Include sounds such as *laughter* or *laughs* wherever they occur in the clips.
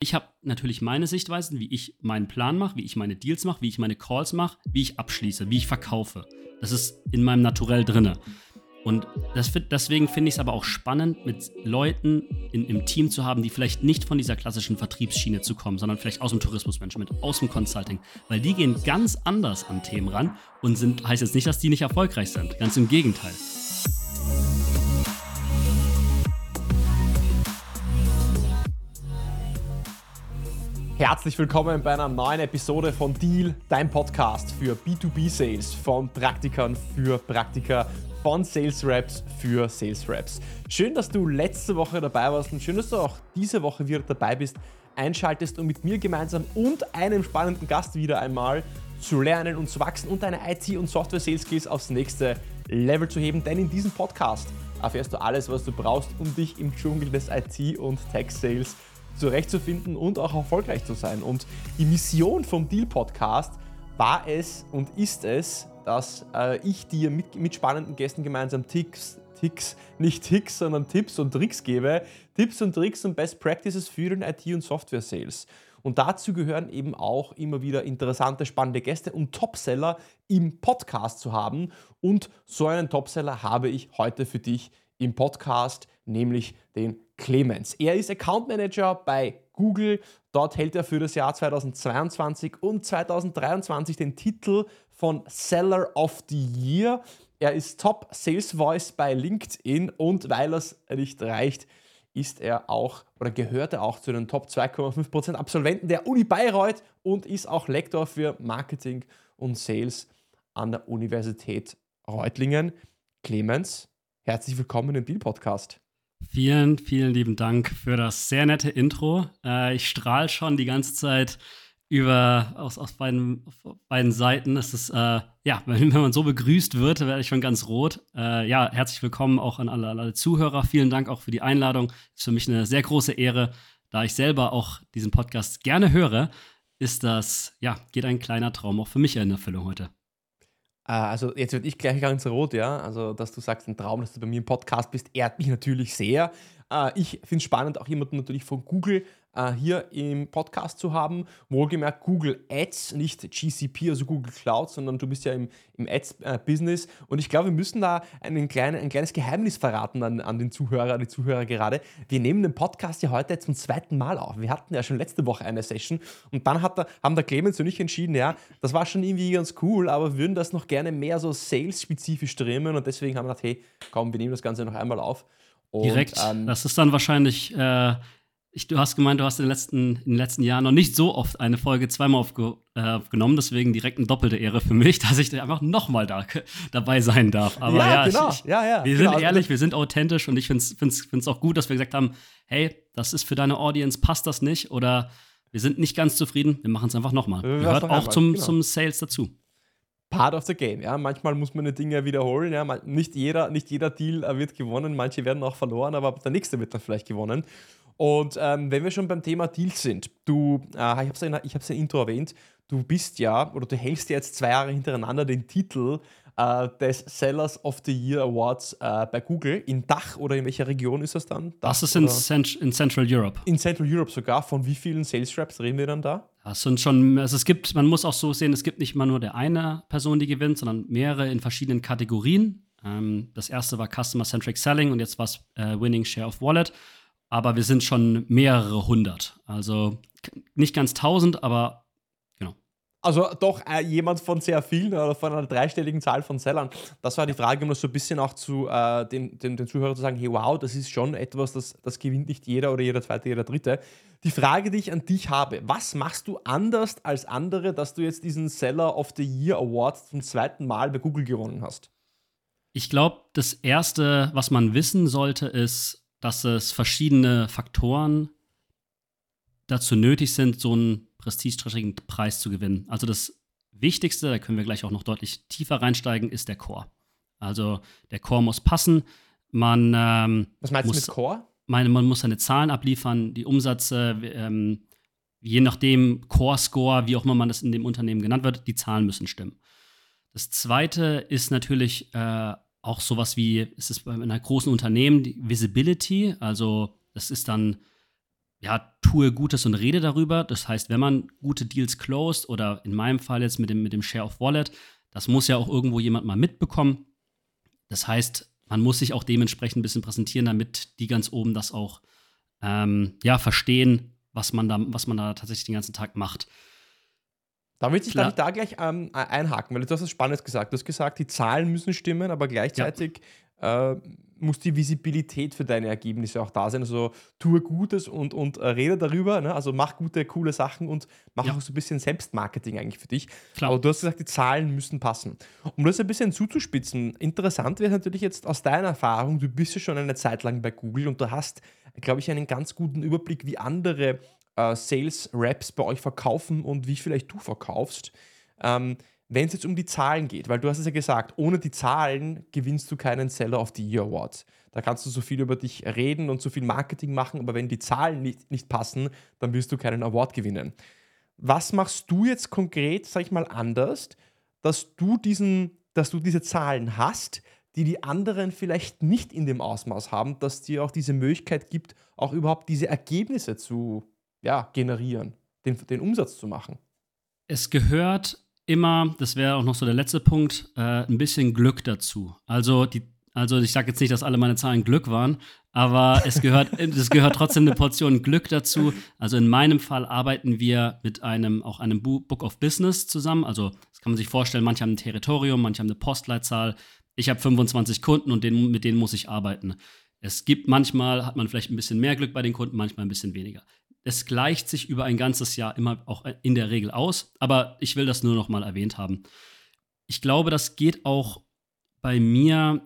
Ich habe natürlich meine Sichtweisen, wie ich meinen Plan mache, wie ich meine Deals mache, wie ich meine Calls mache, wie ich abschließe, wie ich verkaufe. Das ist in meinem Naturell drinne. Und das, deswegen finde ich es aber auch spannend, mit Leuten in, im Team zu haben, die vielleicht nicht von dieser klassischen Vertriebsschiene zu kommen, sondern vielleicht aus dem Tourismusmanagement, aus dem Consulting. Weil die gehen ganz anders an Themen ran und sind, heißt jetzt nicht, dass die nicht erfolgreich sind. Ganz im Gegenteil. Herzlich willkommen bei einer neuen Episode von Deal, dein Podcast für B2B-Sales von Praktikern für Praktiker, von Sales Reps für Sales Reps. Schön, dass du letzte Woche dabei warst und schön, dass du auch diese Woche wieder dabei bist, einschaltest, um mit mir gemeinsam und einem spannenden Gast wieder einmal zu lernen und zu wachsen und deine IT- und Software-Sales-Skills aufs nächste Level zu heben. Denn in diesem Podcast erfährst du alles, was du brauchst, um dich im Dschungel des IT- und Tech-Sales zu zurechtzufinden und auch erfolgreich zu sein. Und die Mission vom Deal Podcast war es und ist es, dass äh, ich dir mit, mit spannenden Gästen gemeinsam Ticks, Ticks, nicht Ticks, sondern Tipps und Tricks gebe. Tipps und Tricks und Best Practices für den IT- und Software-Sales. Und dazu gehören eben auch immer wieder interessante, spannende Gäste und Topseller im Podcast zu haben. Und so einen Topseller habe ich heute für dich im Podcast, nämlich den Clemens. Er ist Account Manager bei Google. Dort hält er für das Jahr 2022 und 2023 den Titel von Seller of the Year. Er ist Top Sales Voice bei LinkedIn und weil es nicht reicht, ist er auch oder gehört er auch zu den Top 2,5% Absolventen der Uni Bayreuth und ist auch Lektor für Marketing und Sales an der Universität Reutlingen. Clemens, herzlich willkommen im Deal Podcast. Vielen, vielen lieben Dank für das sehr nette Intro. Äh, ich strahle schon die ganze Zeit über aus, aus beiden, beiden Seiten. Es ist, äh, ja, *laughs* wenn, wenn, man so begrüßt wird, werde ich schon ganz rot. Äh, ja, herzlich willkommen auch an alle, alle Zuhörer. Vielen Dank auch für die Einladung. Ist für mich eine sehr große Ehre, da ich selber auch diesen Podcast gerne höre. Ist das, ja, geht ein kleiner Traum auch für mich in Erfüllung heute. Äh, also jetzt werde ich gleich ganz rot, ja. Also, dass du sagst, ein Traum, dass du bei mir im Podcast bist, ehrt mich natürlich sehr. Äh, ich finde es spannend, auch jemanden natürlich von Google äh, hier im Podcast zu haben. Wohlgemerkt Google Ads, nicht GCP, also Google Cloud, sondern du bist ja im, im Ads-Business. Äh, und ich glaube, wir müssen da einen kleinen, ein kleines Geheimnis verraten an, an den Zuhörer, an die Zuhörer gerade. Wir nehmen den Podcast ja heute zum zweiten Mal auf. Wir hatten ja schon letzte Woche eine Session und dann hat der, haben der Clemens und ich entschieden, ja, das war schon irgendwie ganz cool, aber würden das noch gerne mehr so sales-spezifisch streamen und deswegen haben wir gedacht, hey, komm, wir nehmen das Ganze noch einmal auf. Und, Direkt. Ähm, das ist dann wahrscheinlich äh, ich, du hast gemeint, du hast in den, letzten, in den letzten Jahren noch nicht so oft eine Folge zweimal aufge, äh, aufgenommen, deswegen direkt eine doppelte Ehre für mich, *laughs* dass ich einfach nochmal da, dabei sein darf. Aber ja, ja, genau. ich, ja, ja, wir genau. sind ehrlich, wir sind authentisch und ich finde es auch gut, dass wir gesagt haben, hey, das ist für deine Audience, passt das nicht oder wir sind nicht ganz zufrieden, wir machen es einfach nochmal. Gehört auch zum, genau. zum Sales dazu. Part of the game, ja. Manchmal muss man die Dinge wiederholen, ja. Nicht jeder, nicht jeder Deal äh, wird gewonnen, manche werden auch verloren, aber der nächste wird dann vielleicht gewonnen. Und ähm, wenn wir schon beim Thema Deals sind, du, äh, ich habe es ja, ich ja Intro erwähnt, du bist ja oder du hältst jetzt zwei Jahre hintereinander den Titel äh, des Sellers of the Year Awards äh, bei Google. In Dach oder in welcher Region ist das dann? Dach, das ist in, Cent in, Central Europe. In Central Europe sogar. Von wie vielen Sales Reps reden wir dann da? Das sind schon, also es gibt, man muss auch so sehen, es gibt nicht mal nur der eine Person, die gewinnt, sondern mehrere in verschiedenen Kategorien. Ähm, das erste war Customer Centric Selling und jetzt war es äh, Winning Share of Wallet aber wir sind schon mehrere hundert. Also nicht ganz tausend, aber. Also doch äh, jemand von sehr vielen oder von einer dreistelligen Zahl von Sellern. Das war die Frage, um das so ein bisschen auch zu äh, den, den, den Zuhörern zu sagen, hey wow, das ist schon etwas, das, das gewinnt nicht jeder oder jeder zweite, jeder dritte. Die Frage, die ich an dich habe, was machst du anders als andere, dass du jetzt diesen Seller of the Year Award zum zweiten Mal bei Google gewonnen hast? Ich glaube, das Erste, was man wissen sollte, ist, dass es verschiedene Faktoren dazu nötig sind, so einen prestigeträchtigen Preis zu gewinnen. Also das Wichtigste, da können wir gleich auch noch deutlich tiefer reinsteigen, ist der Core. Also der Core muss passen. Man, ähm, Was meinst muss, du mit Core? Meine, man muss seine Zahlen abliefern, die Umsätze, ähm, je nachdem Core-Score, wie auch immer man das in dem Unternehmen genannt wird, die Zahlen müssen stimmen. Das zweite ist natürlich äh, auch sowas wie, ist es bei einer großen Unternehmen, die Visibility, also das ist dann ja, tue Gutes und rede darüber. Das heißt, wenn man gute Deals closed oder in meinem Fall jetzt mit dem, mit dem Share of Wallet, das muss ja auch irgendwo jemand mal mitbekommen. Das heißt, man muss sich auch dementsprechend ein bisschen präsentieren, damit die ganz oben das auch ähm, ja, verstehen, was man, da, was man da tatsächlich den ganzen Tag macht. Da würde ich, ich da gleich ähm, einhaken, weil du hast was Spannendes gesagt. Du hast gesagt, die Zahlen müssen stimmen, aber gleichzeitig ja. äh, muss die Visibilität für deine Ergebnisse auch da sein. Also tue Gutes und, und äh, rede darüber. Ne? Also mach gute, coole Sachen und mach ja. auch so ein bisschen Selbstmarketing eigentlich für dich. Klar. Aber du hast gesagt, die Zahlen müssen passen. Um das ein bisschen zuzuspitzen, interessant wäre natürlich jetzt aus deiner Erfahrung, du bist ja schon eine Zeit lang bei Google und du hast, glaube ich, einen ganz guten Überblick, wie andere äh, Sales-Reps bei euch verkaufen und wie vielleicht du verkaufst. Ähm, wenn es jetzt um die Zahlen geht, weil du hast es ja gesagt, ohne die Zahlen gewinnst du keinen Seller of the Year Award. Da kannst du so viel über dich reden und so viel Marketing machen, aber wenn die Zahlen nicht, nicht passen, dann wirst du keinen Award gewinnen. Was machst du jetzt konkret, sag ich mal, anders, dass du, diesen, dass du diese Zahlen hast, die die anderen vielleicht nicht in dem Ausmaß haben, dass dir auch diese Möglichkeit gibt, auch überhaupt diese Ergebnisse zu ja, generieren, den, den Umsatz zu machen? Es gehört immer, das wäre auch noch so der letzte Punkt, äh, ein bisschen Glück dazu. Also die also ich sage jetzt nicht, dass alle meine Zahlen Glück waren, aber es gehört, *laughs* es gehört trotzdem eine Portion Glück dazu. Also in meinem Fall arbeiten wir mit einem, auch einem Book of Business zusammen. Also das kann man sich vorstellen, manche haben ein Territorium, manche haben eine Postleitzahl. Ich habe 25 Kunden und den, mit denen muss ich arbeiten. Es gibt manchmal, hat man vielleicht ein bisschen mehr Glück bei den Kunden, manchmal ein bisschen weniger es gleicht sich über ein ganzes Jahr immer auch in der Regel aus. Aber ich will das nur noch mal erwähnt haben. Ich glaube, das geht auch bei mir.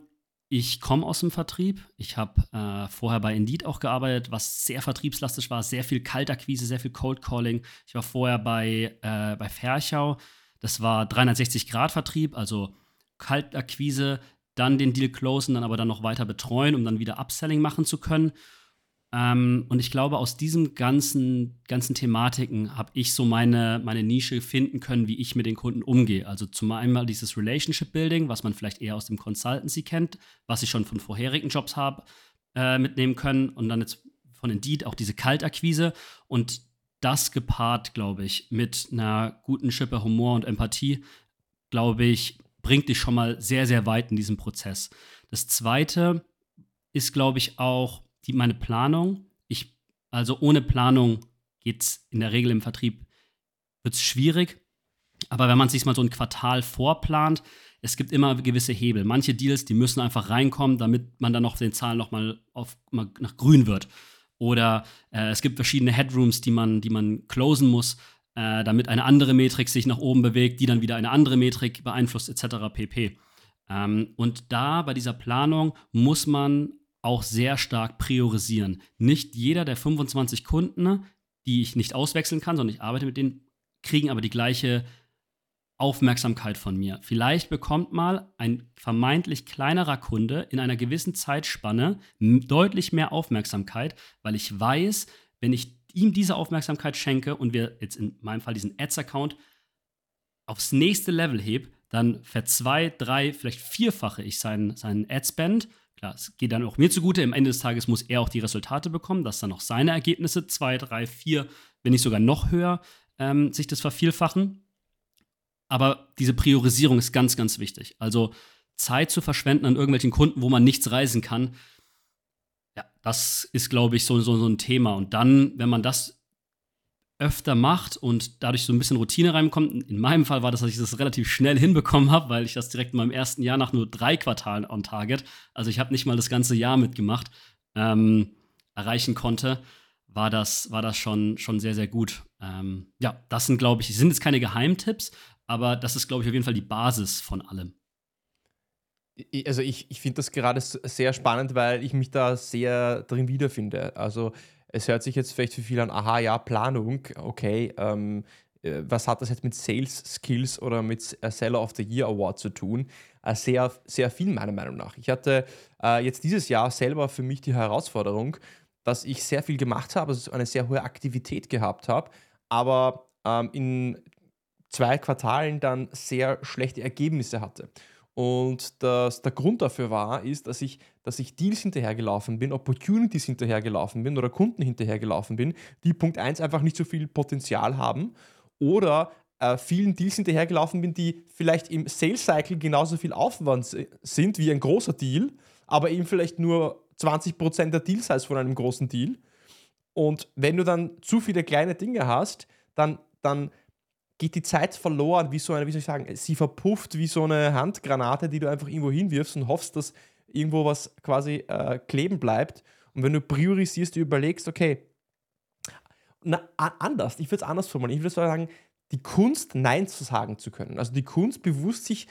Ich komme aus dem Vertrieb. Ich habe äh, vorher bei Indeed auch gearbeitet, was sehr vertriebslastig war. Sehr viel Kaltakquise, sehr viel Cold Calling. Ich war vorher bei, äh, bei Ferchau. Das war 360-Grad-Vertrieb, also Kaltakquise, dann den Deal closen, dann aber dann noch weiter betreuen, um dann wieder Upselling machen zu können. Ähm, und ich glaube, aus diesen ganzen, ganzen Thematiken habe ich so meine, meine Nische finden können, wie ich mit den Kunden umgehe. Also zum einen dieses Relationship Building, was man vielleicht eher aus dem Consultancy kennt, was ich schon von vorherigen Jobs habe, äh, mitnehmen können. Und dann jetzt von Indeed auch diese Kaltakquise. Und das gepaart, glaube ich, mit einer guten Schippe Humor und Empathie, glaube ich, bringt dich schon mal sehr, sehr weit in diesem Prozess. Das zweite ist, glaube ich, auch die, meine Planung. Ich, also ohne Planung geht es in der Regel im Vertrieb, wird schwierig. Aber wenn man sich mal so ein Quartal vorplant, es gibt immer gewisse Hebel. Manche Deals, die müssen einfach reinkommen, damit man dann noch den Zahlen nochmal auf, mal nach grün wird. Oder äh, es gibt verschiedene Headrooms, die man, die man closen muss, äh, damit eine andere Metrik sich nach oben bewegt, die dann wieder eine andere Metrik beeinflusst, etc. pp. Ähm, und da bei dieser Planung muss man auch sehr stark priorisieren. Nicht jeder der 25 Kunden, die ich nicht auswechseln kann, sondern ich arbeite mit denen, kriegen aber die gleiche Aufmerksamkeit von mir. Vielleicht bekommt mal ein vermeintlich kleinerer Kunde in einer gewissen Zeitspanne deutlich mehr Aufmerksamkeit, weil ich weiß, wenn ich ihm diese Aufmerksamkeit schenke und wir jetzt in meinem Fall diesen Ads-Account aufs nächste Level hebe, dann verzwei, drei, vielleicht vierfache ich seinen, seinen Ad-Spend Klar, es geht dann auch mir zugute. Am Ende des Tages muss er auch die Resultate bekommen, dass dann auch seine Ergebnisse zwei, drei, vier, wenn nicht sogar noch höher, ähm, sich das vervielfachen. Aber diese Priorisierung ist ganz, ganz wichtig. Also Zeit zu verschwenden an irgendwelchen Kunden, wo man nichts reisen kann, ja, das ist, glaube ich, so, so, so ein Thema. Und dann, wenn man das öfter macht und dadurch so ein bisschen Routine reinkommt. In meinem Fall war das, dass ich das relativ schnell hinbekommen habe, weil ich das direkt in meinem ersten Jahr nach nur drei Quartalen on Target, also ich habe nicht mal das ganze Jahr mitgemacht, ähm, erreichen konnte, war das, war das schon, schon sehr, sehr gut. Ähm, ja, das sind, glaube ich, sind jetzt keine Geheimtipps, aber das ist, glaube ich, auf jeden Fall die Basis von allem. Also ich, ich finde das gerade sehr spannend, weil ich mich da sehr drin wiederfinde. Also es hört sich jetzt vielleicht für viele an, aha, ja, Planung, okay, ähm, äh, was hat das jetzt mit Sales Skills oder mit äh, Seller of the Year Award zu tun? Äh, sehr, sehr viel meiner Meinung nach. Ich hatte äh, jetzt dieses Jahr selber für mich die Herausforderung, dass ich sehr viel gemacht habe, also eine sehr hohe Aktivität gehabt habe, aber ähm, in zwei Quartalen dann sehr schlechte Ergebnisse hatte. Und das, der Grund dafür war, ist, dass ich, dass ich Deals hinterhergelaufen bin, Opportunities hinterhergelaufen bin oder Kunden hinterhergelaufen bin, die Punkt 1 einfach nicht so viel Potenzial haben oder äh, vielen Deals hinterhergelaufen bin, die vielleicht im Sales Cycle genauso viel Aufwand sind wie ein großer Deal, aber eben vielleicht nur 20% der Deal-Size von einem großen Deal. Und wenn du dann zu viele kleine Dinge hast, dann, dann geht die Zeit verloren, wie so eine, wie soll ich sagen, sie verpufft wie so eine Handgranate, die du einfach irgendwo hinwirfst und hoffst, dass irgendwo was quasi äh, kleben bleibt. Und wenn du priorisierst, du überlegst, okay, na, anders, ich würde es anders formulieren. Ich würde sagen, die Kunst, Nein zu sagen zu können. Also die Kunst, bewusst sich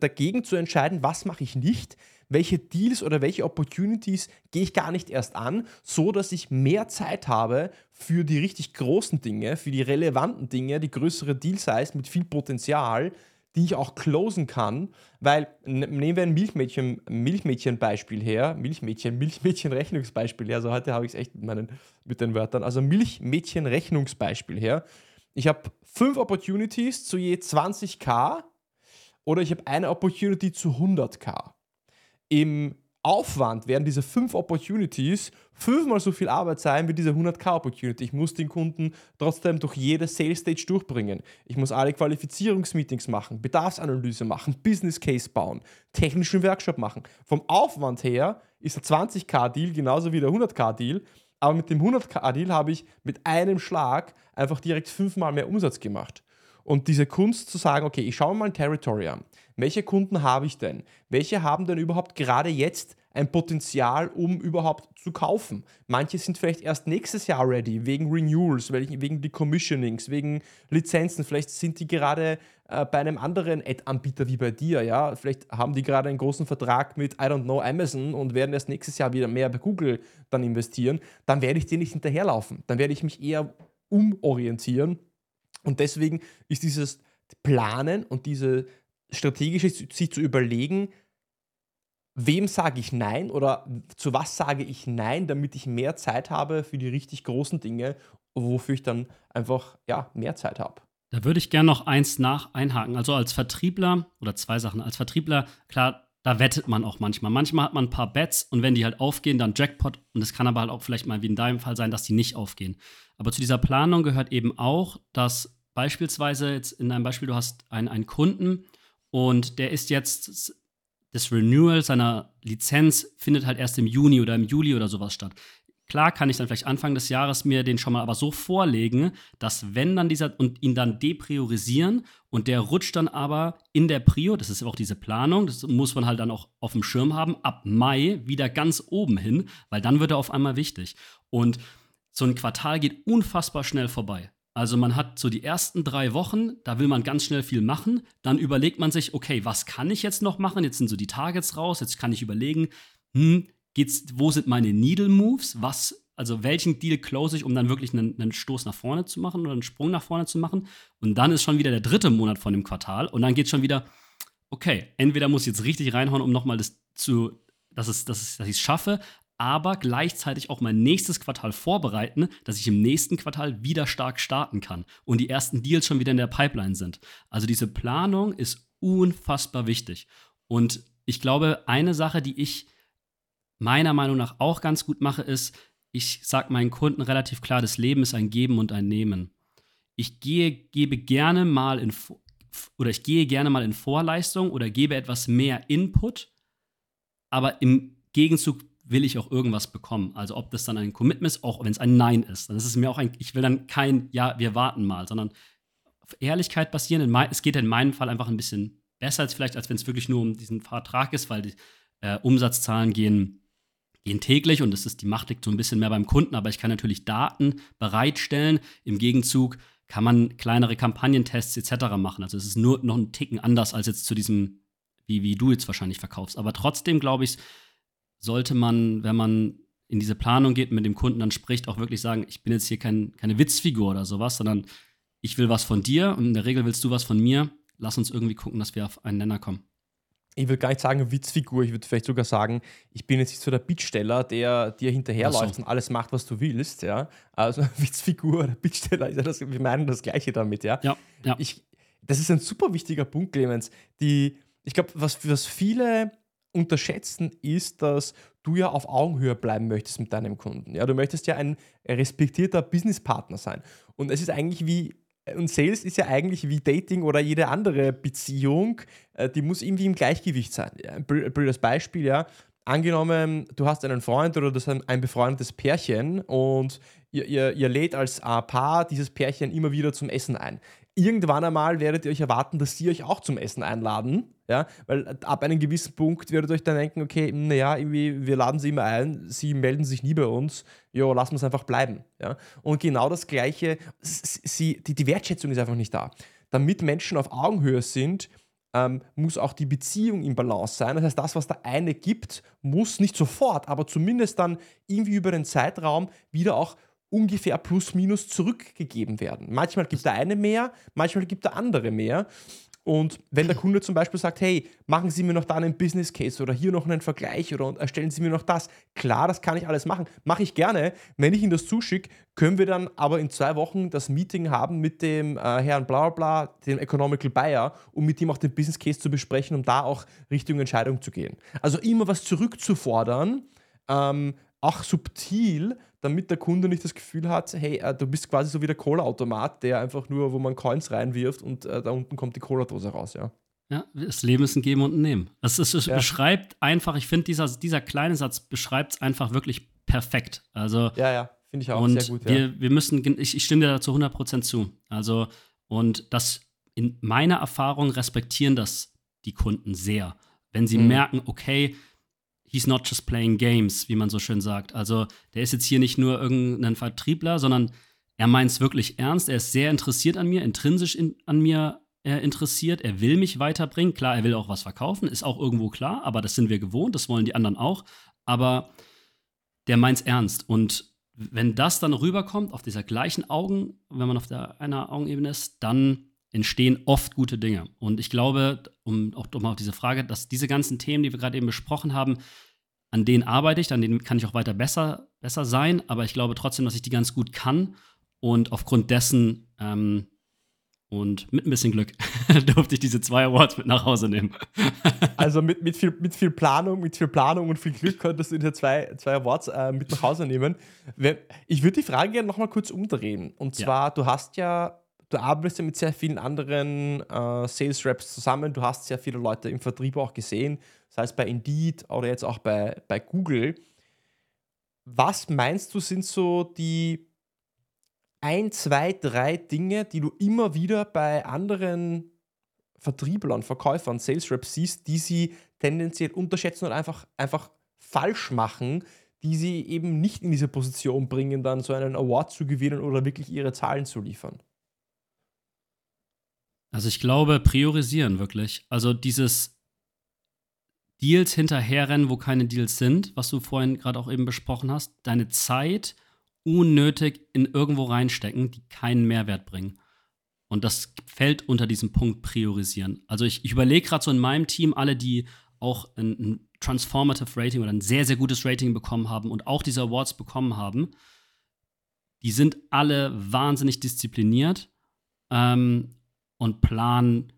dagegen zu entscheiden, was mache ich nicht, welche Deals oder welche Opportunities gehe ich gar nicht erst an, so dass ich mehr Zeit habe für die richtig großen Dinge, für die relevanten Dinge, die größere Deal-Size mit viel Potenzial, die ich auch closen kann, weil nehmen wir ein Milchmädchen, Milchmädchen-Beispiel her, Milchmädchen, Milchmädchen-Rechnungsbeispiel her, also heute habe ich es echt mit, meinen, mit den Wörtern, also Milchmädchen-Rechnungsbeispiel her. Ich habe fünf Opportunities zu je 20k oder ich habe eine Opportunity zu 100k im Aufwand werden diese fünf Opportunities fünfmal so viel Arbeit sein wie diese 100k Opportunity. Ich muss den Kunden trotzdem durch jede Sales Stage durchbringen. Ich muss alle Qualifizierungsmeetings machen, Bedarfsanalyse machen, Business Case bauen, technischen Workshop machen. Vom Aufwand her ist der 20k Deal genauso wie der 100k Deal, aber mit dem 100k Deal habe ich mit einem Schlag einfach direkt fünfmal mehr Umsatz gemacht. Und diese Kunst zu sagen, okay, ich schaue mal ein Territory an. Welche Kunden habe ich denn? Welche haben denn überhaupt gerade jetzt ein Potenzial, um überhaupt zu kaufen? Manche sind vielleicht erst nächstes Jahr ready, wegen Renewals, wegen Decommissionings, wegen Lizenzen. Vielleicht sind die gerade äh, bei einem anderen Ad-Anbieter wie bei dir. Ja? Vielleicht haben die gerade einen großen Vertrag mit, I don't know, Amazon und werden erst nächstes Jahr wieder mehr bei Google dann investieren. Dann werde ich dir nicht hinterherlaufen. Dann werde ich mich eher umorientieren und deswegen ist dieses Planen und diese strategische sich zu überlegen, wem sage ich Nein oder zu was sage ich Nein, damit ich mehr Zeit habe für die richtig großen Dinge, wofür ich dann einfach ja, mehr Zeit habe. Da würde ich gerne noch eins nach einhaken. Also als Vertriebler oder zwei Sachen. Als Vertriebler, klar, da wettet man auch manchmal. Manchmal hat man ein paar Bets und wenn die halt aufgehen, dann Jackpot. Und es kann aber halt auch vielleicht mal wie in deinem Fall sein, dass die nicht aufgehen. Aber zu dieser Planung gehört eben auch, dass beispielsweise jetzt in deinem Beispiel, du hast einen, einen Kunden und der ist jetzt, das Renewal seiner Lizenz findet halt erst im Juni oder im Juli oder sowas statt. Klar kann ich dann vielleicht Anfang des Jahres mir den schon mal aber so vorlegen, dass wenn dann dieser und ihn dann depriorisieren und der rutscht dann aber in der Prio, das ist auch diese Planung, das muss man halt dann auch auf dem Schirm haben, ab Mai wieder ganz oben hin, weil dann wird er auf einmal wichtig. Und so ein Quartal geht unfassbar schnell vorbei. Also man hat so die ersten drei Wochen, da will man ganz schnell viel machen. Dann überlegt man sich, okay, was kann ich jetzt noch machen? Jetzt sind so die Targets raus. Jetzt kann ich überlegen, hm, geht's, wo sind meine Needle Moves? Was, also welchen Deal close ich, um dann wirklich einen, einen, Stoß nach vorne zu machen oder einen Sprung nach vorne zu machen? Und dann ist schon wieder der dritte Monat von dem Quartal und dann geht schon wieder, okay, entweder muss ich jetzt richtig reinhauen, um nochmal das zu, dass, es, dass, es, dass ich es schaffe, aber gleichzeitig auch mein nächstes Quartal vorbereiten, dass ich im nächsten Quartal wieder stark starten kann und die ersten Deals schon wieder in der Pipeline sind. Also diese Planung ist unfassbar wichtig. Und ich glaube, eine Sache, die ich meiner Meinung nach auch ganz gut mache, ist, ich sage meinen Kunden relativ klar, das Leben ist ein Geben und ein Nehmen. Ich gehe, gebe gerne mal in oder ich gehe gerne mal in Vorleistung oder gebe etwas mehr Input, aber im Gegenzug will ich auch irgendwas bekommen. Also ob das dann ein Commitment ist, auch wenn es ein Nein ist. Dann ist es mir auch ein, ich will dann kein, ja, wir warten mal, sondern auf Ehrlichkeit basieren. Es geht in meinem Fall einfach ein bisschen besser als vielleicht, als wenn es wirklich nur um diesen Vertrag ist, weil die äh, Umsatzzahlen gehen gehen täglich und es ist, die Macht liegt so ein bisschen mehr beim Kunden, aber ich kann natürlich Daten bereitstellen. Im Gegenzug kann man kleinere Kampagnentests etc. machen. Also es ist nur noch ein Ticken anders als jetzt zu diesem, wie, wie du jetzt wahrscheinlich verkaufst. Aber trotzdem glaube ich, sollte man, wenn man in diese Planung geht und mit dem Kunden dann spricht, auch wirklich sagen, ich bin jetzt hier kein, keine Witzfigur oder sowas, sondern ich will was von dir und in der Regel willst du was von mir. Lass uns irgendwie gucken, dass wir auf einen Nenner kommen ich würde gar nicht sagen Witzfigur, ich würde vielleicht sogar sagen, ich bin jetzt nicht so der Bittsteller, der dir hinterherläuft so. und alles macht, was du willst, ja. Also *laughs* Witzfigur oder Bittsteller ist ja das, wir meinen das Gleiche damit, ja. Ja, ja. Ich, das ist ein super wichtiger Punkt, Clemens. Die, ich glaube, was, was viele unterschätzen, ist, dass du ja auf Augenhöhe bleiben möchtest mit deinem Kunden. Ja, du möchtest ja ein respektierter Businesspartner sein. Und es ist eigentlich wie, und Sales ist ja eigentlich wie Dating oder jede andere Beziehung, äh, die muss irgendwie im Gleichgewicht sein. Ein blödes Beispiel, ja. Angenommen, du hast einen Freund oder das ist ein befreundetes Pärchen und ihr, ihr, ihr lädt als Paar dieses Pärchen immer wieder zum Essen ein irgendwann einmal werdet ihr euch erwarten, dass sie euch auch zum Essen einladen. Ja, weil ab einem gewissen Punkt werdet ihr euch dann denken, okay, naja, irgendwie, wir laden sie immer ein, sie melden sich nie bei uns, jo, lassen wir es einfach bleiben. Ja? Und genau das Gleiche, sie, die, die Wertschätzung ist einfach nicht da. Damit Menschen auf Augenhöhe sind, ähm, muss auch die Beziehung im Balance sein. Das heißt, das, was der eine gibt, muss nicht sofort, aber zumindest dann irgendwie über den Zeitraum wieder auch ungefähr plus minus zurückgegeben werden. Manchmal gibt der eine mehr, manchmal gibt der andere mehr. Und wenn der Kunde zum Beispiel sagt, hey, machen Sie mir noch da einen Business Case oder hier noch einen Vergleich oder erstellen Sie mir noch das, klar, das kann ich alles machen, mache ich gerne. Wenn ich Ihnen das zuschicke, können wir dann aber in zwei Wochen das Meeting haben mit dem äh, Herrn bla bla, dem Economical Buyer, um mit ihm auch den Business Case zu besprechen, um da auch Richtung Entscheidung zu gehen. Also immer was zurückzufordern, ähm, auch subtil, damit der Kunde nicht das Gefühl hat, hey, äh, du bist quasi so wie der Cola-Automat, der einfach nur, wo man Coins reinwirft und äh, da unten kommt die Cola-Dose raus, ja. Ja, das Leben ist ein Geben und ein Nehmen. Es, es, es ja. beschreibt einfach, ich finde, dieser, dieser kleine Satz beschreibt es einfach wirklich perfekt. Also, ja, ja, finde ich auch und sehr gut. Wir, ja. wir müssen, ich, ich stimme dir dazu 100% zu. Also, und das in meiner Erfahrung respektieren das die Kunden sehr. Wenn sie mhm. merken, okay, he's not just playing games, wie man so schön sagt. Also der ist jetzt hier nicht nur irgendein Vertriebler, sondern er meint es wirklich ernst. Er ist sehr interessiert an mir, intrinsisch in, an mir äh, interessiert. Er will mich weiterbringen. Klar, er will auch was verkaufen, ist auch irgendwo klar, aber das sind wir gewohnt, das wollen die anderen auch. Aber der meint es ernst. Und wenn das dann rüberkommt, auf dieser gleichen Augen, wenn man auf der einer Augenebene ist, dann entstehen oft gute Dinge. Und ich glaube, um auch mal auf diese Frage, dass diese ganzen Themen, die wir gerade eben besprochen haben, an denen arbeite ich, an denen kann ich auch weiter besser, besser sein, aber ich glaube trotzdem, dass ich die ganz gut kann. Und aufgrund dessen ähm, und mit ein bisschen Glück *laughs* durfte ich diese zwei Awards mit nach Hause nehmen. *laughs* also mit, mit, viel, mit viel Planung, mit viel Planung und viel Glück konntest du diese zwei, zwei Awards äh, mit nach Hause nehmen. Ich würde die Frage gerne nochmal kurz umdrehen. Und zwar, ja. du hast ja du arbeitest ja mit sehr vielen anderen äh, Sales Reps zusammen. Du hast sehr viele Leute im Vertrieb auch gesehen, sei es bei Indeed oder jetzt auch bei, bei Google. Was meinst du, sind so die ein, zwei, drei Dinge, die du immer wieder bei anderen Vertrieblern, Verkäufern, Sales Reps siehst, die sie tendenziell unterschätzen und einfach, einfach falsch machen, die sie eben nicht in diese Position bringen, dann so einen Award zu gewinnen oder wirklich ihre Zahlen zu liefern? Also ich glaube, priorisieren wirklich. Also dieses Deals hinterherrennen, wo keine Deals sind, was du vorhin gerade auch eben besprochen hast, deine Zeit unnötig in irgendwo reinstecken, die keinen Mehrwert bringen. Und das fällt unter diesem Punkt priorisieren. Also ich, ich überlege gerade so in meinem Team, alle, die auch ein, ein, Transformative Rating oder ein sehr, sehr gutes Rating bekommen haben und auch diese Awards bekommen haben, die sind alle wahnsinnig diszipliniert ähm, und planen,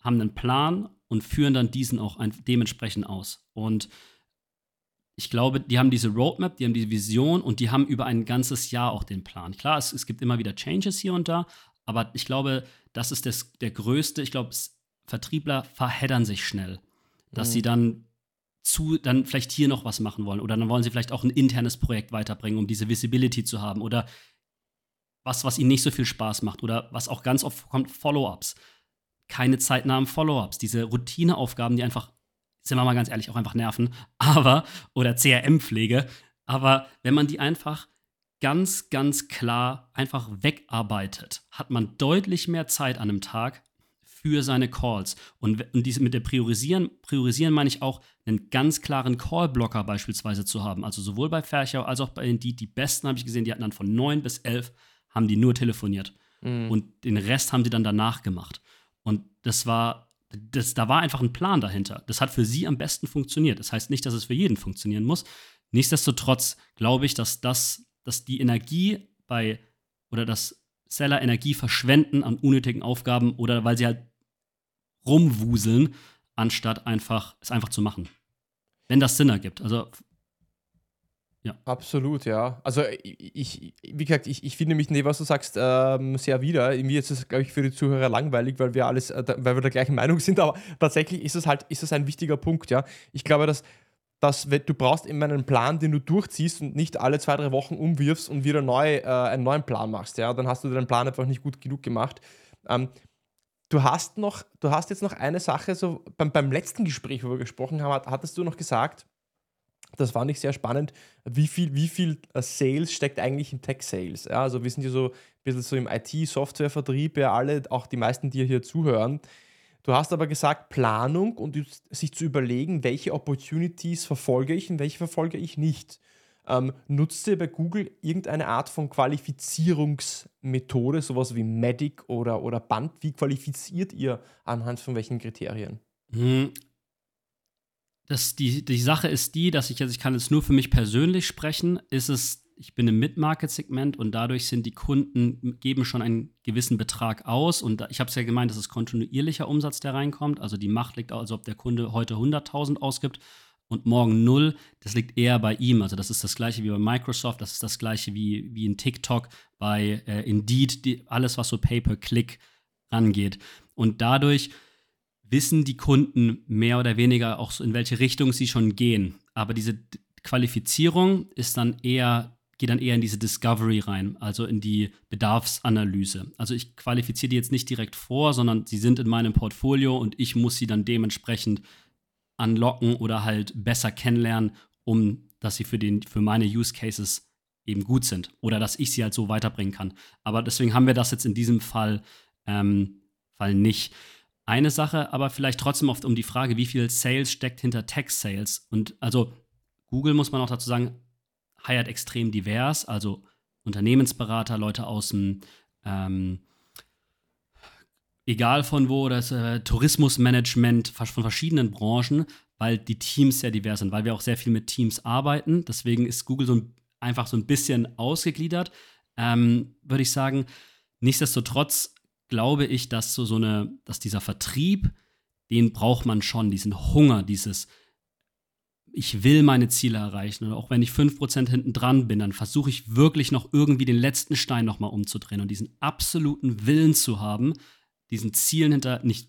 haben einen Plan und führen dann diesen auch dementsprechend aus. Und ich glaube, die haben diese Roadmap, die haben diese Vision und die haben über ein ganzes Jahr auch den Plan. Klar, es, es gibt immer wieder Changes hier und da, aber ich glaube, das ist das, der größte, ich glaube, Vertriebler verheddern sich schnell, dass mhm. sie dann zu, dann vielleicht hier noch was machen wollen oder dann wollen sie vielleicht auch ein internes Projekt weiterbringen, um diese Visibility zu haben oder was, was ihnen nicht so viel Spaß macht oder was auch ganz oft kommt, Follow-ups. Keine zeitnahen Follow-ups, diese Routineaufgaben, die einfach, sind wir mal ganz ehrlich, auch einfach nerven, *laughs* aber, oder CRM-Pflege, aber wenn man die einfach ganz, ganz klar einfach wegarbeitet, hat man deutlich mehr Zeit an einem Tag für seine Calls. Und, und diese mit der Priorisieren, Priorisieren meine ich auch, einen ganz klaren Call-Blocker beispielsweise zu haben. Also sowohl bei Ferchau als auch bei die, die besten habe ich gesehen, die hatten dann von 9 bis 11 haben die nur telefoniert. Mhm. Und den Rest haben sie dann danach gemacht. Und das war, das, da war einfach ein Plan dahinter. Das hat für sie am besten funktioniert. Das heißt nicht, dass es für jeden funktionieren muss. Nichtsdestotrotz glaube ich, dass das, dass die Energie bei oder dass Seller Energie verschwenden an unnötigen Aufgaben oder weil sie halt rumwuseln, anstatt einfach es einfach zu machen. Wenn das Sinn ergibt. Also ja. Absolut, ja. Also ich, wie gesagt, ich, ich finde mich, nee, was du sagst, ähm, sehr wieder. Mir ist es, glaube ich, für die Zuhörer langweilig, weil wir alles, äh, weil wir der gleichen Meinung *laughs* sind, aber tatsächlich ist es halt, ist es ein wichtiger Punkt, ja. Ich glaube, dass, dass du brauchst immer einen Plan, den du durchziehst und nicht alle zwei, drei Wochen umwirfst und wieder neu, äh, einen neuen Plan machst, ja. Dann hast du deinen Plan einfach nicht gut genug gemacht. Ähm, du hast noch, du hast jetzt noch eine Sache, so beim, beim letzten Gespräch, wo wir gesprochen haben, hattest du noch gesagt, das fand ich sehr spannend, wie viel, wie viel äh, Sales steckt eigentlich in Tech-Sales. Ja, also wir sind ja so ein bisschen so im IT-Software-Vertrieb, ja alle, auch die meisten, die hier zuhören. Du hast aber gesagt, Planung und sich zu überlegen, welche Opportunities verfolge ich und welche verfolge ich nicht. Ähm, nutzt ihr bei Google irgendeine Art von Qualifizierungsmethode, sowas wie Medic oder, oder Band? Wie qualifiziert ihr anhand von welchen Kriterien? Das, die, die Sache ist die, dass ich jetzt, ich kann jetzt nur für mich persönlich sprechen, ist es, ich bin im Mid-Market-Segment und dadurch sind die Kunden, geben schon einen gewissen Betrag aus und ich habe es ja gemeint, das ist kontinuierlicher Umsatz, der reinkommt. Also die Macht liegt also, ob der Kunde heute 100.000 ausgibt und morgen null, das liegt eher bei ihm. Also das ist das gleiche wie bei Microsoft, das ist das gleiche wie, wie in TikTok, bei äh, Indeed, die, alles was so Pay-per-Click rangeht. Und dadurch wissen die Kunden mehr oder weniger auch so, in welche Richtung sie schon gehen. Aber diese Qualifizierung ist dann eher, geht dann eher in diese Discovery rein, also in die Bedarfsanalyse. Also ich qualifiziere die jetzt nicht direkt vor, sondern sie sind in meinem Portfolio und ich muss sie dann dementsprechend anlocken oder halt besser kennenlernen, um dass sie für, den, für meine Use Cases eben gut sind oder dass ich sie halt so weiterbringen kann. Aber deswegen haben wir das jetzt in diesem Fall, ähm, Fall nicht eine Sache, aber vielleicht trotzdem oft um die Frage, wie viel Sales steckt hinter Tech-Sales. Und also Google, muss man auch dazu sagen, heiert extrem divers, also Unternehmensberater, Leute aus dem, ähm, egal von wo, das äh, Tourismusmanagement von verschiedenen Branchen, weil die Teams sehr divers sind, weil wir auch sehr viel mit Teams arbeiten. Deswegen ist Google so ein, einfach so ein bisschen ausgegliedert, ähm, würde ich sagen. Nichtsdestotrotz glaube ich, dass so, so eine, dass dieser Vertrieb, den braucht man schon, diesen Hunger, dieses, ich will meine Ziele erreichen. Und auch wenn ich 5% hinten dran bin, dann versuche ich wirklich noch irgendwie den letzten Stein nochmal umzudrehen und diesen absoluten Willen zu haben, diesen Zielen hinter, nicht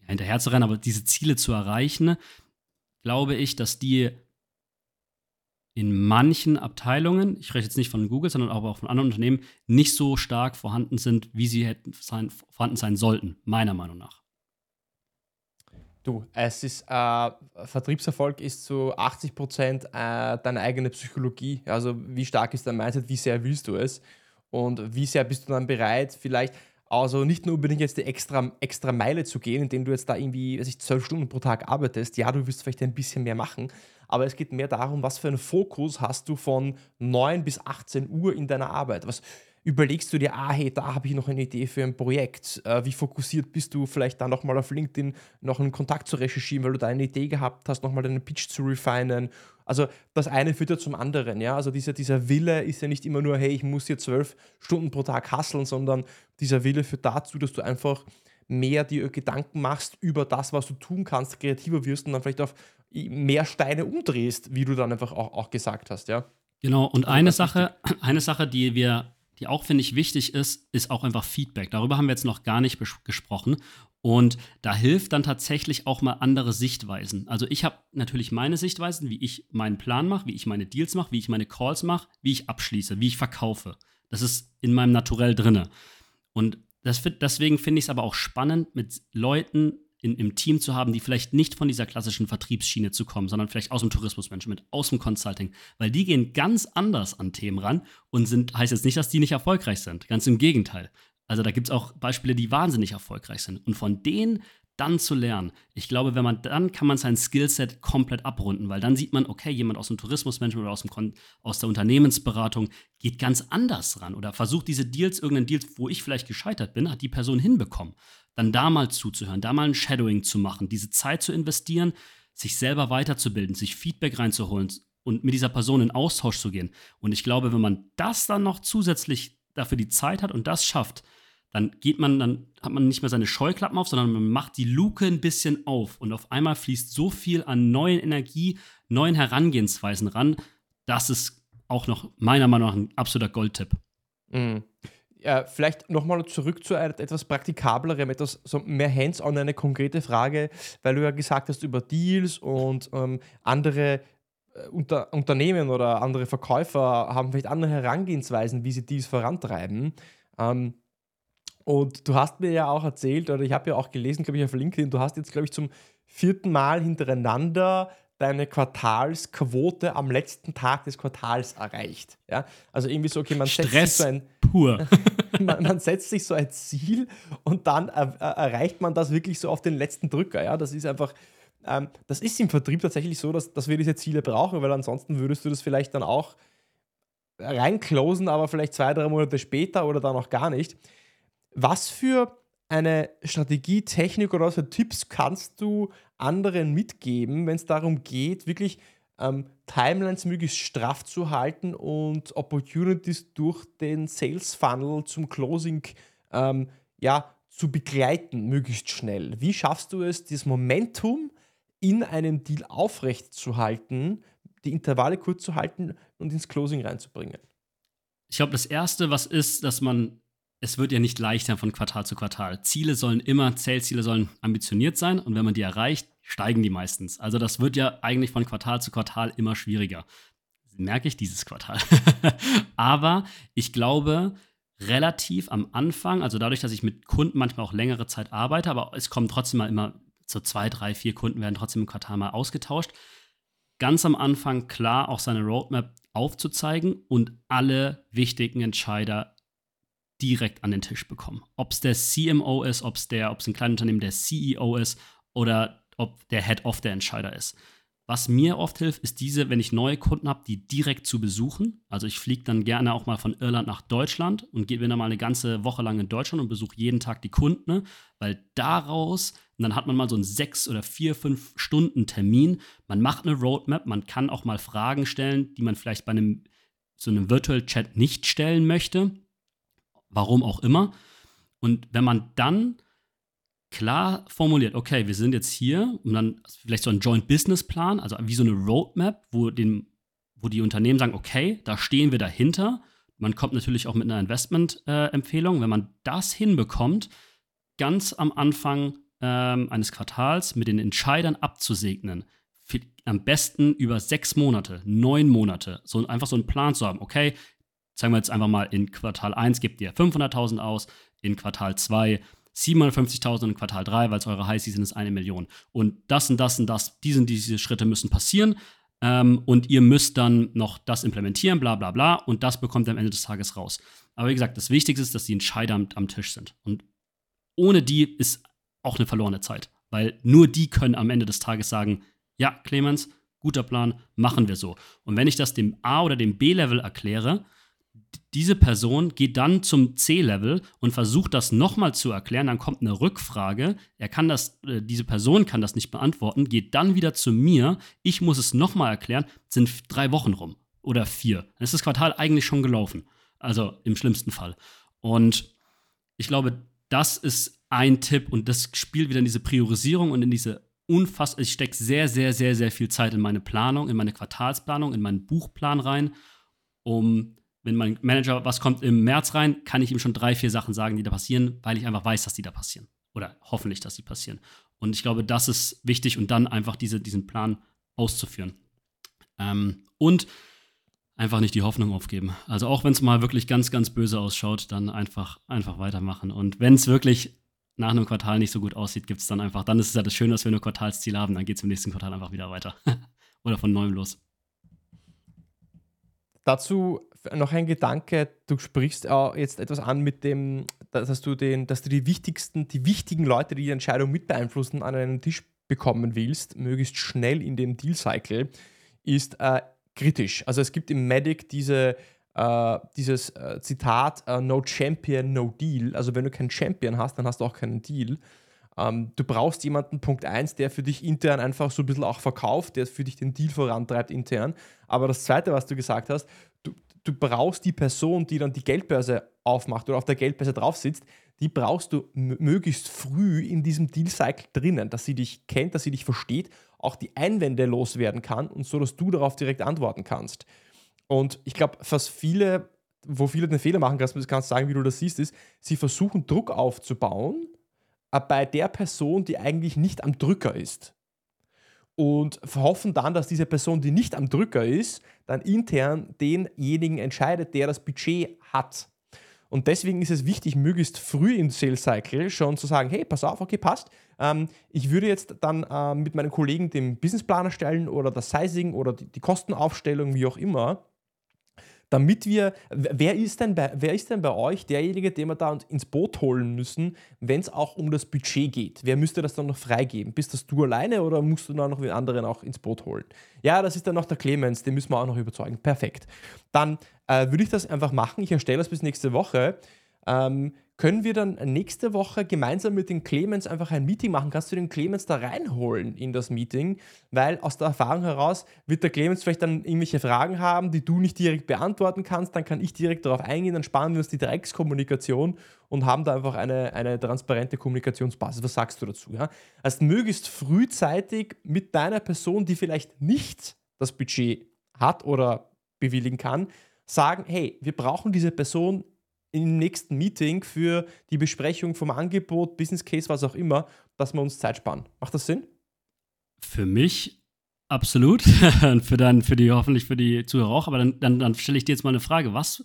hinterher zu rennen, aber diese Ziele zu erreichen, glaube ich, dass die in manchen Abteilungen, ich spreche jetzt nicht von Google, sondern auch von anderen Unternehmen, nicht so stark vorhanden sind, wie sie hätten sein, vorhanden sein sollten, meiner Meinung nach. Du, es ist, äh, Vertriebserfolg ist zu 80 Prozent äh, deine eigene Psychologie. Also, wie stark ist dein Mindset, wie sehr willst du es und wie sehr bist du dann bereit, vielleicht also nicht nur unbedingt jetzt die extra, extra Meile zu gehen, indem du jetzt da irgendwie, weiß ich, zwölf Stunden pro Tag arbeitest. Ja, du wirst vielleicht ein bisschen mehr machen, aber es geht mehr darum, was für einen Fokus hast du von 9 bis 18 Uhr in deiner Arbeit. Was überlegst du dir, ah, hey, da habe ich noch eine Idee für ein Projekt. Äh, wie fokussiert bist du vielleicht da nochmal auf LinkedIn noch einen Kontakt zu recherchieren, weil du da eine Idee gehabt hast, nochmal deinen Pitch zu refinen. Also das eine führt ja zum anderen, ja. Also dieser, dieser Wille ist ja nicht immer nur, hey, ich muss hier zwölf Stunden pro Tag hasseln, sondern dieser Wille führt dazu, dass du einfach mehr dir Gedanken machst über das, was du tun kannst, kreativer wirst und dann vielleicht auf mehr Steine umdrehst, wie du dann einfach auch, auch gesagt hast, ja. Genau, und eine Sache, *clears throat* eine Sache, die wir, die auch, finde ich, wichtig ist, ist auch einfach Feedback. Darüber haben wir jetzt noch gar nicht gesprochen. Und da hilft dann tatsächlich auch mal andere Sichtweisen. Also ich habe natürlich meine Sichtweisen, wie ich meinen Plan mache, wie ich meine Deals mache, wie ich meine Calls mache, wie ich abschließe, wie ich verkaufe. Das ist in meinem Naturell drinne. Und das, deswegen finde ich es aber auch spannend, mit Leuten in, im Team zu haben, die vielleicht nicht von dieser klassischen Vertriebsschiene zu kommen, sondern vielleicht aus dem Tourismusmanagement, aus dem Consulting, weil die gehen ganz anders an Themen ran und sind, heißt jetzt nicht, dass die nicht erfolgreich sind. Ganz im Gegenteil. Also da gibt es auch Beispiele, die wahnsinnig erfolgreich sind. Und von denen dann zu lernen. Ich glaube, wenn man dann kann man sein Skillset komplett abrunden, weil dann sieht man, okay, jemand aus dem Tourismusmanagement oder aus, dem aus der Unternehmensberatung geht ganz anders ran oder versucht diese Deals, irgendeinen Deal, wo ich vielleicht gescheitert bin, hat die Person hinbekommen. Dann da mal zuzuhören, da mal ein Shadowing zu machen, diese Zeit zu investieren, sich selber weiterzubilden, sich Feedback reinzuholen und mit dieser Person in Austausch zu gehen. Und ich glaube, wenn man das dann noch zusätzlich dafür die Zeit hat und das schafft, dann geht man, dann hat man nicht mehr seine Scheuklappen auf, sondern man macht die Luke ein bisschen auf und auf einmal fließt so viel an neuen Energie, neuen Herangehensweisen ran, das ist auch noch meiner Meinung nach ein absoluter Goldtipp. Mhm. Ja, vielleicht nochmal zurück zu etwas praktikablerem, etwas so mehr hands-on, eine konkrete Frage, weil du ja gesagt hast über Deals und ähm, andere äh, unter, Unternehmen oder andere Verkäufer haben vielleicht andere Herangehensweisen, wie sie Deals vorantreiben. Ähm, und du hast mir ja auch erzählt, oder ich habe ja auch gelesen, glaube ich, auf LinkedIn, du hast jetzt, glaube ich, zum vierten Mal hintereinander deine Quartalsquote am letzten Tag des Quartals erreicht. Ja? Also irgendwie so, okay, man Stress setzt sich so ein, pur. *laughs* man, man, setzt sich so ein Ziel und dann er, er, erreicht man das wirklich so auf den letzten Drücker. Ja? Das ist einfach, ähm, das ist im Vertrieb tatsächlich so, dass, dass wir diese Ziele brauchen, weil ansonsten würdest du das vielleicht dann auch reinclosen, aber vielleicht zwei, drei Monate später oder dann auch gar nicht. Was für eine Strategie, Technik oder was für Tipps kannst du anderen mitgeben, wenn es darum geht, wirklich ähm, Timelines möglichst straff zu halten und Opportunities durch den Sales Funnel zum Closing ähm, ja, zu begleiten, möglichst schnell? Wie schaffst du es, das Momentum in einem Deal aufrechtzuhalten, die Intervalle kurz zu halten und ins Closing reinzubringen? Ich glaube, das Erste, was ist, dass man es wird ja nicht leichter von Quartal zu Quartal. Ziele sollen immer, Sales-Ziele sollen ambitioniert sein und wenn man die erreicht, steigen die meistens. Also das wird ja eigentlich von Quartal zu Quartal immer schwieriger. Merke ich dieses Quartal. *laughs* Aber ich glaube, relativ am Anfang, also dadurch, dass ich mit Kunden manchmal auch längere Zeit arbeite, aber es kommen trotzdem mal immer so zwei, drei, vier Kunden werden trotzdem im Quartal mal ausgetauscht. Ganz am Anfang klar auch seine Roadmap aufzuzeigen und alle wichtigen Entscheider direkt an den Tisch bekommen. Ob es der CMO ist, ob es der, ob es ein kleines Unternehmen der CEO ist oder ob der Head of der Entscheider ist. Was mir oft hilft, ist diese, wenn ich neue Kunden habe, die direkt zu besuchen. Also ich fliege dann gerne auch mal von Irland nach Deutschland und gehe dann mal eine ganze Woche lang in Deutschland und besuche jeden Tag die Kunden, ne? weil daraus, und dann hat man mal so einen sechs oder vier, fünf Stunden Termin. Man macht eine Roadmap, man kann auch mal Fragen stellen, die man vielleicht bei einem so einem Virtual Chat nicht stellen möchte warum auch immer. Und wenn man dann klar formuliert, okay, wir sind jetzt hier und dann vielleicht so ein Joint Business Plan, also wie so eine Roadmap, wo, den, wo die Unternehmen sagen, okay, da stehen wir dahinter. Man kommt natürlich auch mit einer Investment-Empfehlung. Äh, wenn man das hinbekommt, ganz am Anfang ähm, eines Quartals mit den Entscheidern abzusegnen, am besten über sechs Monate, neun Monate, so einfach so einen Plan zu haben, okay, sagen wir jetzt einfach mal, in Quartal 1 gebt ihr 500.000 aus, in Quartal 2 750.000 und in Quartal 3, weil es eure High Season ist, eine Million. Und das und das und das, diese diese Schritte müssen passieren. Ähm, und ihr müsst dann noch das implementieren, bla bla bla. Und das bekommt ihr am Ende des Tages raus. Aber wie gesagt, das Wichtigste ist, dass die Entscheider am, am Tisch sind. Und ohne die ist auch eine verlorene Zeit. Weil nur die können am Ende des Tages sagen, ja, Clemens, guter Plan, machen wir so. Und wenn ich das dem A- oder dem B-Level erkläre, diese Person geht dann zum C-Level und versucht das nochmal zu erklären. Dann kommt eine Rückfrage. Er kann das, äh, diese Person kann das nicht beantworten, geht dann wieder zu mir. Ich muss es nochmal erklären. Sind drei Wochen rum oder vier. Dann ist das Quartal eigentlich schon gelaufen. Also im schlimmsten Fall. Und ich glaube, das ist ein Tipp und das spielt wieder in diese Priorisierung und in diese unfassbar. Ich stecke sehr, sehr, sehr, sehr viel Zeit in meine Planung, in meine Quartalsplanung, in meinen Buchplan rein, um wenn mein Manager, was kommt im März rein, kann ich ihm schon drei, vier Sachen sagen, die da passieren, weil ich einfach weiß, dass die da passieren. Oder hoffentlich, dass die passieren. Und ich glaube, das ist wichtig und dann einfach diese, diesen Plan auszuführen. Ähm, und einfach nicht die Hoffnung aufgeben. Also auch wenn es mal wirklich ganz, ganz böse ausschaut, dann einfach, einfach weitermachen. Und wenn es wirklich nach einem Quartal nicht so gut aussieht, gibt es dann einfach, dann ist es ja das Schöne, dass wir nur Quartalsziel haben, dann geht es im nächsten Quartal einfach wieder weiter. *laughs* Oder von neuem los. Dazu noch ein Gedanke, du sprichst auch jetzt etwas an mit dem, dass du, den, dass du die wichtigsten, die wichtigen Leute, die die Entscheidung mit beeinflussen, an einen Tisch bekommen willst, möglichst schnell in dem Deal-Cycle, ist äh, kritisch. Also es gibt im Medic diese, äh, dieses äh, Zitat, äh, no Champion, no Deal. Also wenn du keinen Champion hast, dann hast du auch keinen Deal. Ähm, du brauchst jemanden, Punkt 1, der für dich intern einfach so ein bisschen auch verkauft, der für dich den Deal vorantreibt intern. Aber das Zweite, was du gesagt hast, du, du brauchst die Person, die dann die Geldbörse aufmacht oder auf der Geldbörse drauf sitzt, die brauchst du möglichst früh in diesem Deal-Cycle drinnen, dass sie dich kennt, dass sie dich versteht, auch die Einwände loswerden kann und so, dass du darauf direkt antworten kannst. Und ich glaube, was viele, wo viele den Fehler machen, kannst du sagen, wie du das siehst, ist, sie versuchen Druck aufzubauen bei der Person, die eigentlich nicht am Drücker ist und hoffen dann, dass diese Person, die nicht am Drücker ist, dann intern denjenigen entscheidet, der das Budget hat. Und deswegen ist es wichtig, möglichst früh im Sales Cycle schon zu sagen, hey, pass auf, okay, passt. Ähm, ich würde jetzt dann äh, mit meinen Kollegen den Businessplan erstellen oder das Sizing oder die, die Kostenaufstellung, wie auch immer damit wir, wer ist denn bei, wer ist denn bei euch derjenige, den wir da ins Boot holen müssen, wenn es auch um das Budget geht? Wer müsste das dann noch freigeben? Bist das du alleine oder musst du dann noch den anderen auch ins Boot holen? Ja, das ist dann noch der Clemens, den müssen wir auch noch überzeugen. Perfekt. Dann äh, würde ich das einfach machen. Ich erstelle das bis nächste Woche. Ähm, können wir dann nächste Woche gemeinsam mit den Clemens einfach ein Meeting machen? Kannst du den Clemens da reinholen in das Meeting? Weil aus der Erfahrung heraus wird der Clemens vielleicht dann irgendwelche Fragen haben, die du nicht direkt beantworten kannst. Dann kann ich direkt darauf eingehen, dann sparen wir uns die Dreckskommunikation und haben da einfach eine, eine transparente Kommunikationsbasis. Was sagst du dazu? Ja? Also möglichst frühzeitig mit deiner Person, die vielleicht nicht das Budget hat oder bewilligen kann, sagen, hey, wir brauchen diese Person im nächsten Meeting für die Besprechung vom Angebot, Business Case, was auch immer, dass wir uns Zeit sparen. Macht das Sinn? Für mich absolut. *laughs* für dann, für die, hoffentlich für die Zuhörer auch. Aber dann, dann, dann stelle ich dir jetzt mal eine Frage. Was,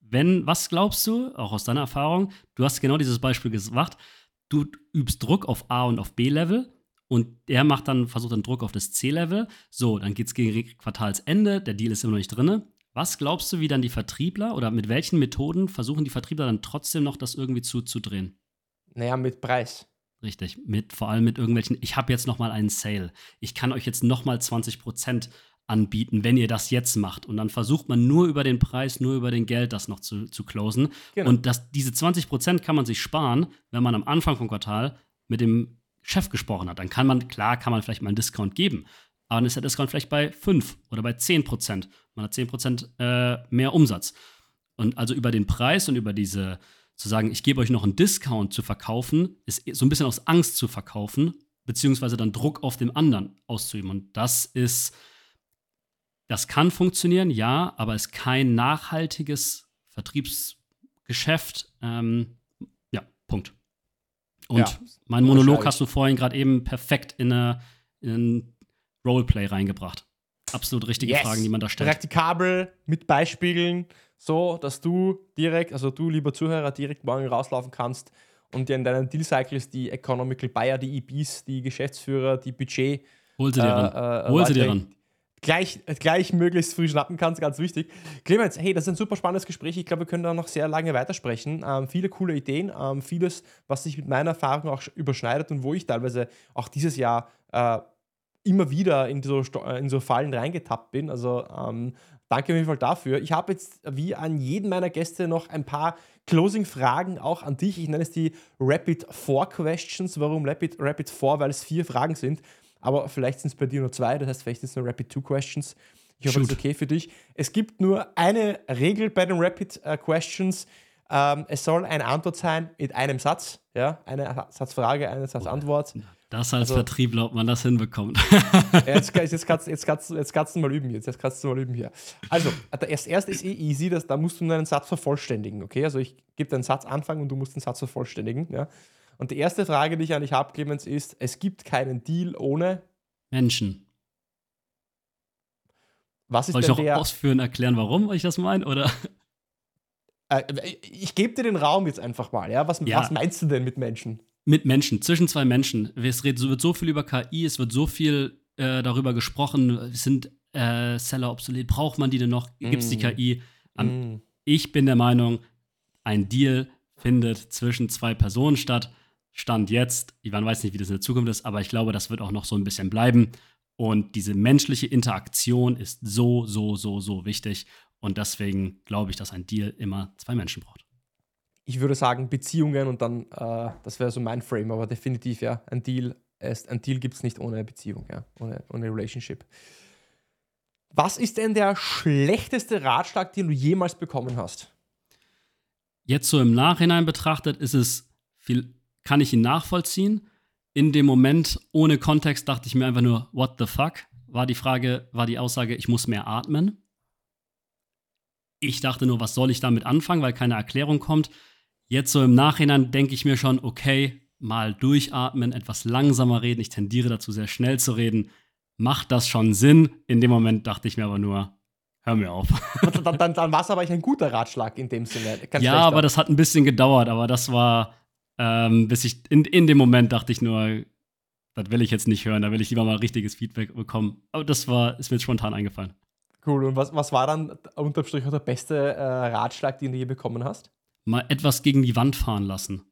wenn, was glaubst du, auch aus deiner Erfahrung, du hast genau dieses Beispiel gemacht, du übst Druck auf A und auf B-Level und der macht dann, versucht dann Druck auf das C-Level. So, dann geht es gegen Quartalsende, der Deal ist immer noch nicht drin. Was glaubst du, wie dann die Vertriebler oder mit welchen Methoden versuchen die Vertriebler dann trotzdem noch das irgendwie zuzudrehen? Naja, mit Preis. Richtig, mit vor allem mit irgendwelchen, ich habe jetzt noch mal einen Sale. Ich kann euch jetzt noch mal 20 Prozent anbieten, wenn ihr das jetzt macht. Und dann versucht man nur über den Preis, nur über den Geld das noch zu, zu closen. Genau. Und das, diese 20 Prozent kann man sich sparen, wenn man am Anfang vom Quartal mit dem Chef gesprochen hat. Dann kann man, klar, kann man vielleicht mal einen Discount geben aber dann ist der Discount vielleicht bei 5 oder bei 10 Prozent. Man hat 10 Prozent äh, mehr Umsatz. Und also über den Preis und über diese, zu sagen, ich gebe euch noch einen Discount zu verkaufen, ist so ein bisschen aus Angst zu verkaufen, beziehungsweise dann Druck auf dem anderen auszuüben. Und das ist, das kann funktionieren, ja, aber ist kein nachhaltiges Vertriebsgeschäft. Ähm, ja, Punkt. Und ja, mein Monolog hast du vorhin gerade eben perfekt in, eine, in Roleplay reingebracht. Absolut richtige yes. Fragen, die man da stellt. Praktikabel mit Beispielen, so dass du direkt, also du, lieber Zuhörer, direkt morgen rauslaufen kannst und dir in deinen Deal Cycles die Economical Buyer, die EBs, die Geschäftsführer, die Budget. Hol sie dir ran. Äh, äh, Hol sie dir ran. Gleich, gleich möglichst früh schnappen kannst, ganz wichtig. Clemens, hey, das ist ein super spannendes Gespräch. Ich glaube, wir können da noch sehr lange weitersprechen. Ähm, viele coole Ideen, ähm, vieles, was sich mit meiner Erfahrung auch überschneidet und wo ich teilweise auch dieses Jahr äh, immer wieder in so, äh, in so Fallen reingetappt bin. Also ähm, danke auf jeden Fall dafür. Ich habe jetzt wie an jeden meiner Gäste noch ein paar Closing-Fragen auch an dich. Ich nenne es die Rapid Four Questions. Warum Rapid, Rapid Four? Weil es vier Fragen sind. Aber vielleicht sind es bei dir nur zwei, das heißt, vielleicht sind es nur Rapid Two Questions. Ich hoffe, Shoot. das ist okay für dich. Es gibt nur eine Regel bei den Rapid uh, Questions. Ähm, es soll eine Antwort sein mit einem Satz. Ja? Eine Satzfrage, eine Satzantwort. Das als also, Vertriebler, ob man das hinbekommt. jetzt, *laughs* jetzt, kannst, jetzt, kannst, jetzt kannst du mal üben jetzt. Jetzt kannst du mal üben hier. Also, das erste ist eh easy, das, da musst du nur einen Satz vervollständigen, okay? Also ich gebe dir einen Satz anfangen und du musst den Satz vervollständigen, ja? Und die erste Frage, die ich an dich habe, Clemens, ist, es gibt keinen Deal ohne Menschen. Was ist Soll ich noch der, ausführen, erklären, warum ich das meine, oder? Äh, ich gebe dir den Raum jetzt einfach mal, ja? Was, ja. was meinst du denn mit Menschen? Mit Menschen, zwischen zwei Menschen. Es wird so viel über KI, es wird so viel äh, darüber gesprochen, sind äh, Seller obsolet, braucht man die denn noch? Gibt es die mm. KI? Um, mm. Ich bin der Meinung, ein Deal findet zwischen zwei Personen statt. Stand jetzt, Ivan weiß nicht, wie das in der Zukunft ist, aber ich glaube, das wird auch noch so ein bisschen bleiben. Und diese menschliche Interaktion ist so, so, so, so wichtig. Und deswegen glaube ich, dass ein Deal immer zwei Menschen braucht ich würde sagen Beziehungen und dann, äh, das wäre so mein Frame, aber definitiv, ja, ein Deal, Deal gibt es nicht ohne Beziehung, ja, ohne, ohne Relationship. Was ist denn der schlechteste Ratschlag, den du jemals bekommen hast? Jetzt so im Nachhinein betrachtet ist es viel, kann ich ihn nachvollziehen. In dem Moment ohne Kontext dachte ich mir einfach nur, what the fuck? War die Frage, war die Aussage, ich muss mehr atmen. Ich dachte nur, was soll ich damit anfangen, weil keine Erklärung kommt. Jetzt so im Nachhinein denke ich mir schon, okay, mal durchatmen, etwas langsamer reden. Ich tendiere dazu, sehr schnell zu reden. Macht das schon Sinn? In dem Moment dachte ich mir aber nur, hör mir auf. dann, dann, dann war es aber ein guter Ratschlag in dem Sinne. Kein ja, aber das hat ein bisschen gedauert, aber das war, ähm, bis ich, in, in dem Moment dachte ich nur, das will ich jetzt nicht hören, da will ich lieber mal richtiges Feedback bekommen. Aber das war, ist mir spontan eingefallen. Cool. Und was, was war dann unterm Strich auch der beste äh, Ratschlag, den du je bekommen hast? Mal etwas gegen die Wand fahren lassen.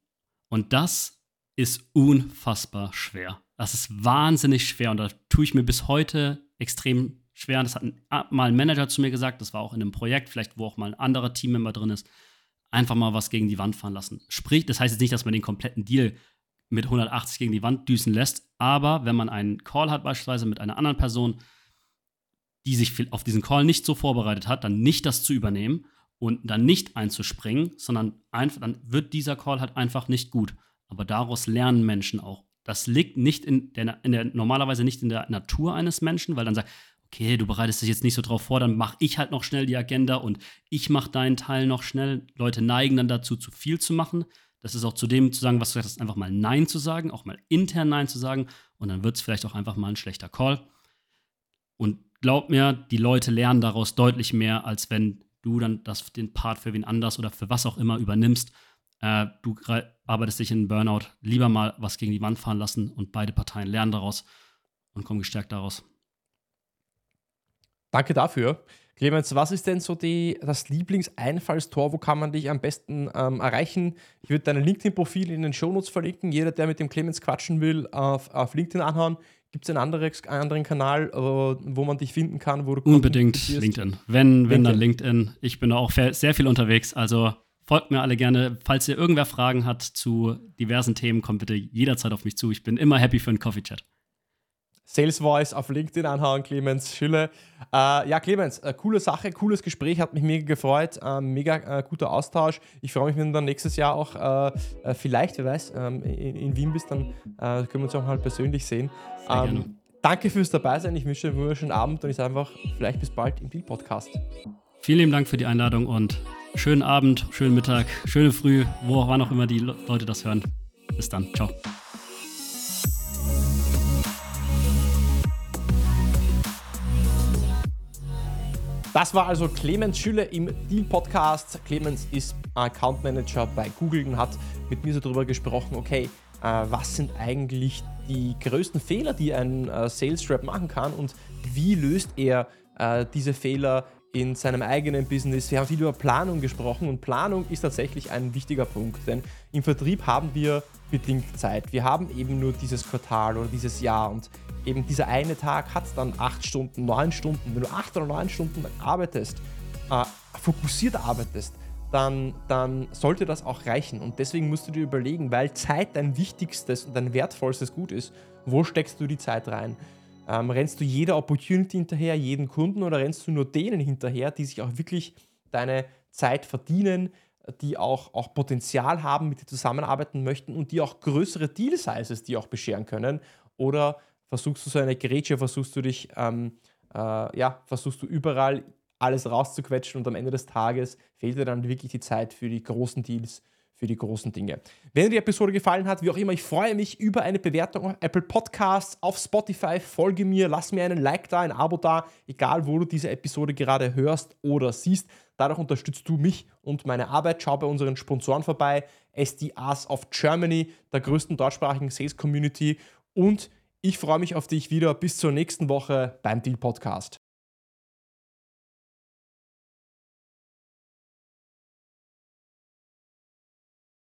Und das ist unfassbar schwer. Das ist wahnsinnig schwer und da tue ich mir bis heute extrem schwer. Das hat ah, mal ein Manager zu mir gesagt, das war auch in einem Projekt, vielleicht wo auch mal ein anderer Teammember drin ist. Einfach mal was gegen die Wand fahren lassen. Sprich, das heißt jetzt nicht, dass man den kompletten Deal mit 180 gegen die Wand düsen lässt, aber wenn man einen Call hat, beispielsweise mit einer anderen Person, die sich auf diesen Call nicht so vorbereitet hat, dann nicht das zu übernehmen und dann nicht einzuspringen, sondern einfach, dann wird dieser Call halt einfach nicht gut. Aber daraus lernen Menschen auch. Das liegt nicht in der, in der normalerweise nicht in der Natur eines Menschen, weil dann sagt, okay, du bereitest dich jetzt nicht so drauf vor, dann mache ich halt noch schnell die Agenda und ich mache deinen Teil noch schnell. Leute neigen dann dazu, zu viel zu machen. Das ist auch zu dem zu sagen, was du sagst, einfach mal Nein zu sagen, auch mal intern Nein zu sagen und dann wird es vielleicht auch einfach mal ein schlechter Call. Und glaub mir, die Leute lernen daraus deutlich mehr, als wenn du dann das, den Part für wen anders oder für was auch immer übernimmst. Äh, du arbeitest dich in Burnout, lieber mal was gegen die Wand fahren lassen und beide Parteien lernen daraus und kommen gestärkt daraus. Danke dafür. Clemens, was ist denn so die, das Lieblingseinfallstor? Wo kann man dich am besten ähm, erreichen? Ich würde dein LinkedIn-Profil in den Shownotes verlinken. Jeder, der mit dem Clemens quatschen will, auf, auf LinkedIn anhauen. Gibt es einen anderen, anderen Kanal, äh, wo man dich finden kann? Wo du Unbedingt LinkedIn. Wenn, wenn LinkedIn. dann LinkedIn. Ich bin da auch sehr viel unterwegs. Also folgt mir alle gerne. Falls ihr irgendwer Fragen hat zu diversen Themen, kommt bitte jederzeit auf mich zu. Ich bin immer happy für einen Coffee-Chat. Sales Voice auf LinkedIn anhauen, Clemens Schülle. Äh, ja, Clemens, äh, coole Sache, cooles Gespräch, hat mich mega gefreut, äh, mega äh, guter Austausch. Ich freue mich, wenn du dann nächstes Jahr auch äh, äh, vielleicht, wer weiß, ähm, in, in, Wien bist, dann können wir uns auch mal persönlich sehen. Ähm, danke fürs Dabeisein, ich wünsche dir einen wunderschönen Abend und ich sage einfach, vielleicht bis bald im Deal-Podcast. Vielen lieben Dank für die Einladung und schönen Abend, schönen Mittag, schöne Früh, wo wann auch immer die Leute das hören. Bis dann, ciao. Das war also Clemens Schüler im Deal Podcast. Clemens ist Account Manager bei Google und hat mit mir so darüber gesprochen, okay, äh, was sind eigentlich die größten Fehler, die ein äh, Sales Rep machen kann und wie löst er äh, diese Fehler in seinem eigenen Business. Wir haben viel über Planung gesprochen und Planung ist tatsächlich ein wichtiger Punkt, denn im Vertrieb haben wir bedingt Zeit. Wir haben eben nur dieses Quartal oder dieses Jahr und eben dieser eine Tag hat dann acht Stunden, neun Stunden. Wenn du acht oder neun Stunden arbeitest, äh, fokussiert arbeitest, dann, dann sollte das auch reichen. Und deswegen musst du dir überlegen, weil Zeit dein wichtigstes und dein wertvollstes Gut ist, wo steckst du die Zeit rein? Ähm, rennst du jeder Opportunity hinterher, jeden Kunden oder rennst du nur denen hinterher, die sich auch wirklich deine Zeit verdienen, die auch, auch Potenzial haben, mit dir zusammenarbeiten möchten und die auch größere Deal-Sizes, die auch bescheren können? Oder versuchst du so eine Grätsche, versuchst du dich, ähm, äh, ja, versuchst du überall alles rauszuquetschen und am Ende des Tages fehlt dir dann wirklich die Zeit für die großen Deals, für die großen Dinge. Wenn dir die Episode gefallen hat, wie auch immer, ich freue mich über eine Bewertung auf Apple Podcasts, auf Spotify. Folge mir, lass mir einen Like da, ein Abo da, egal wo du diese Episode gerade hörst oder siehst. Dadurch unterstützt du mich und meine Arbeit. Schau bei unseren Sponsoren vorbei, SDAs of Germany, der größten deutschsprachigen Sales Community und ich freue mich auf dich wieder. Bis zur nächsten Woche beim Deal Podcast.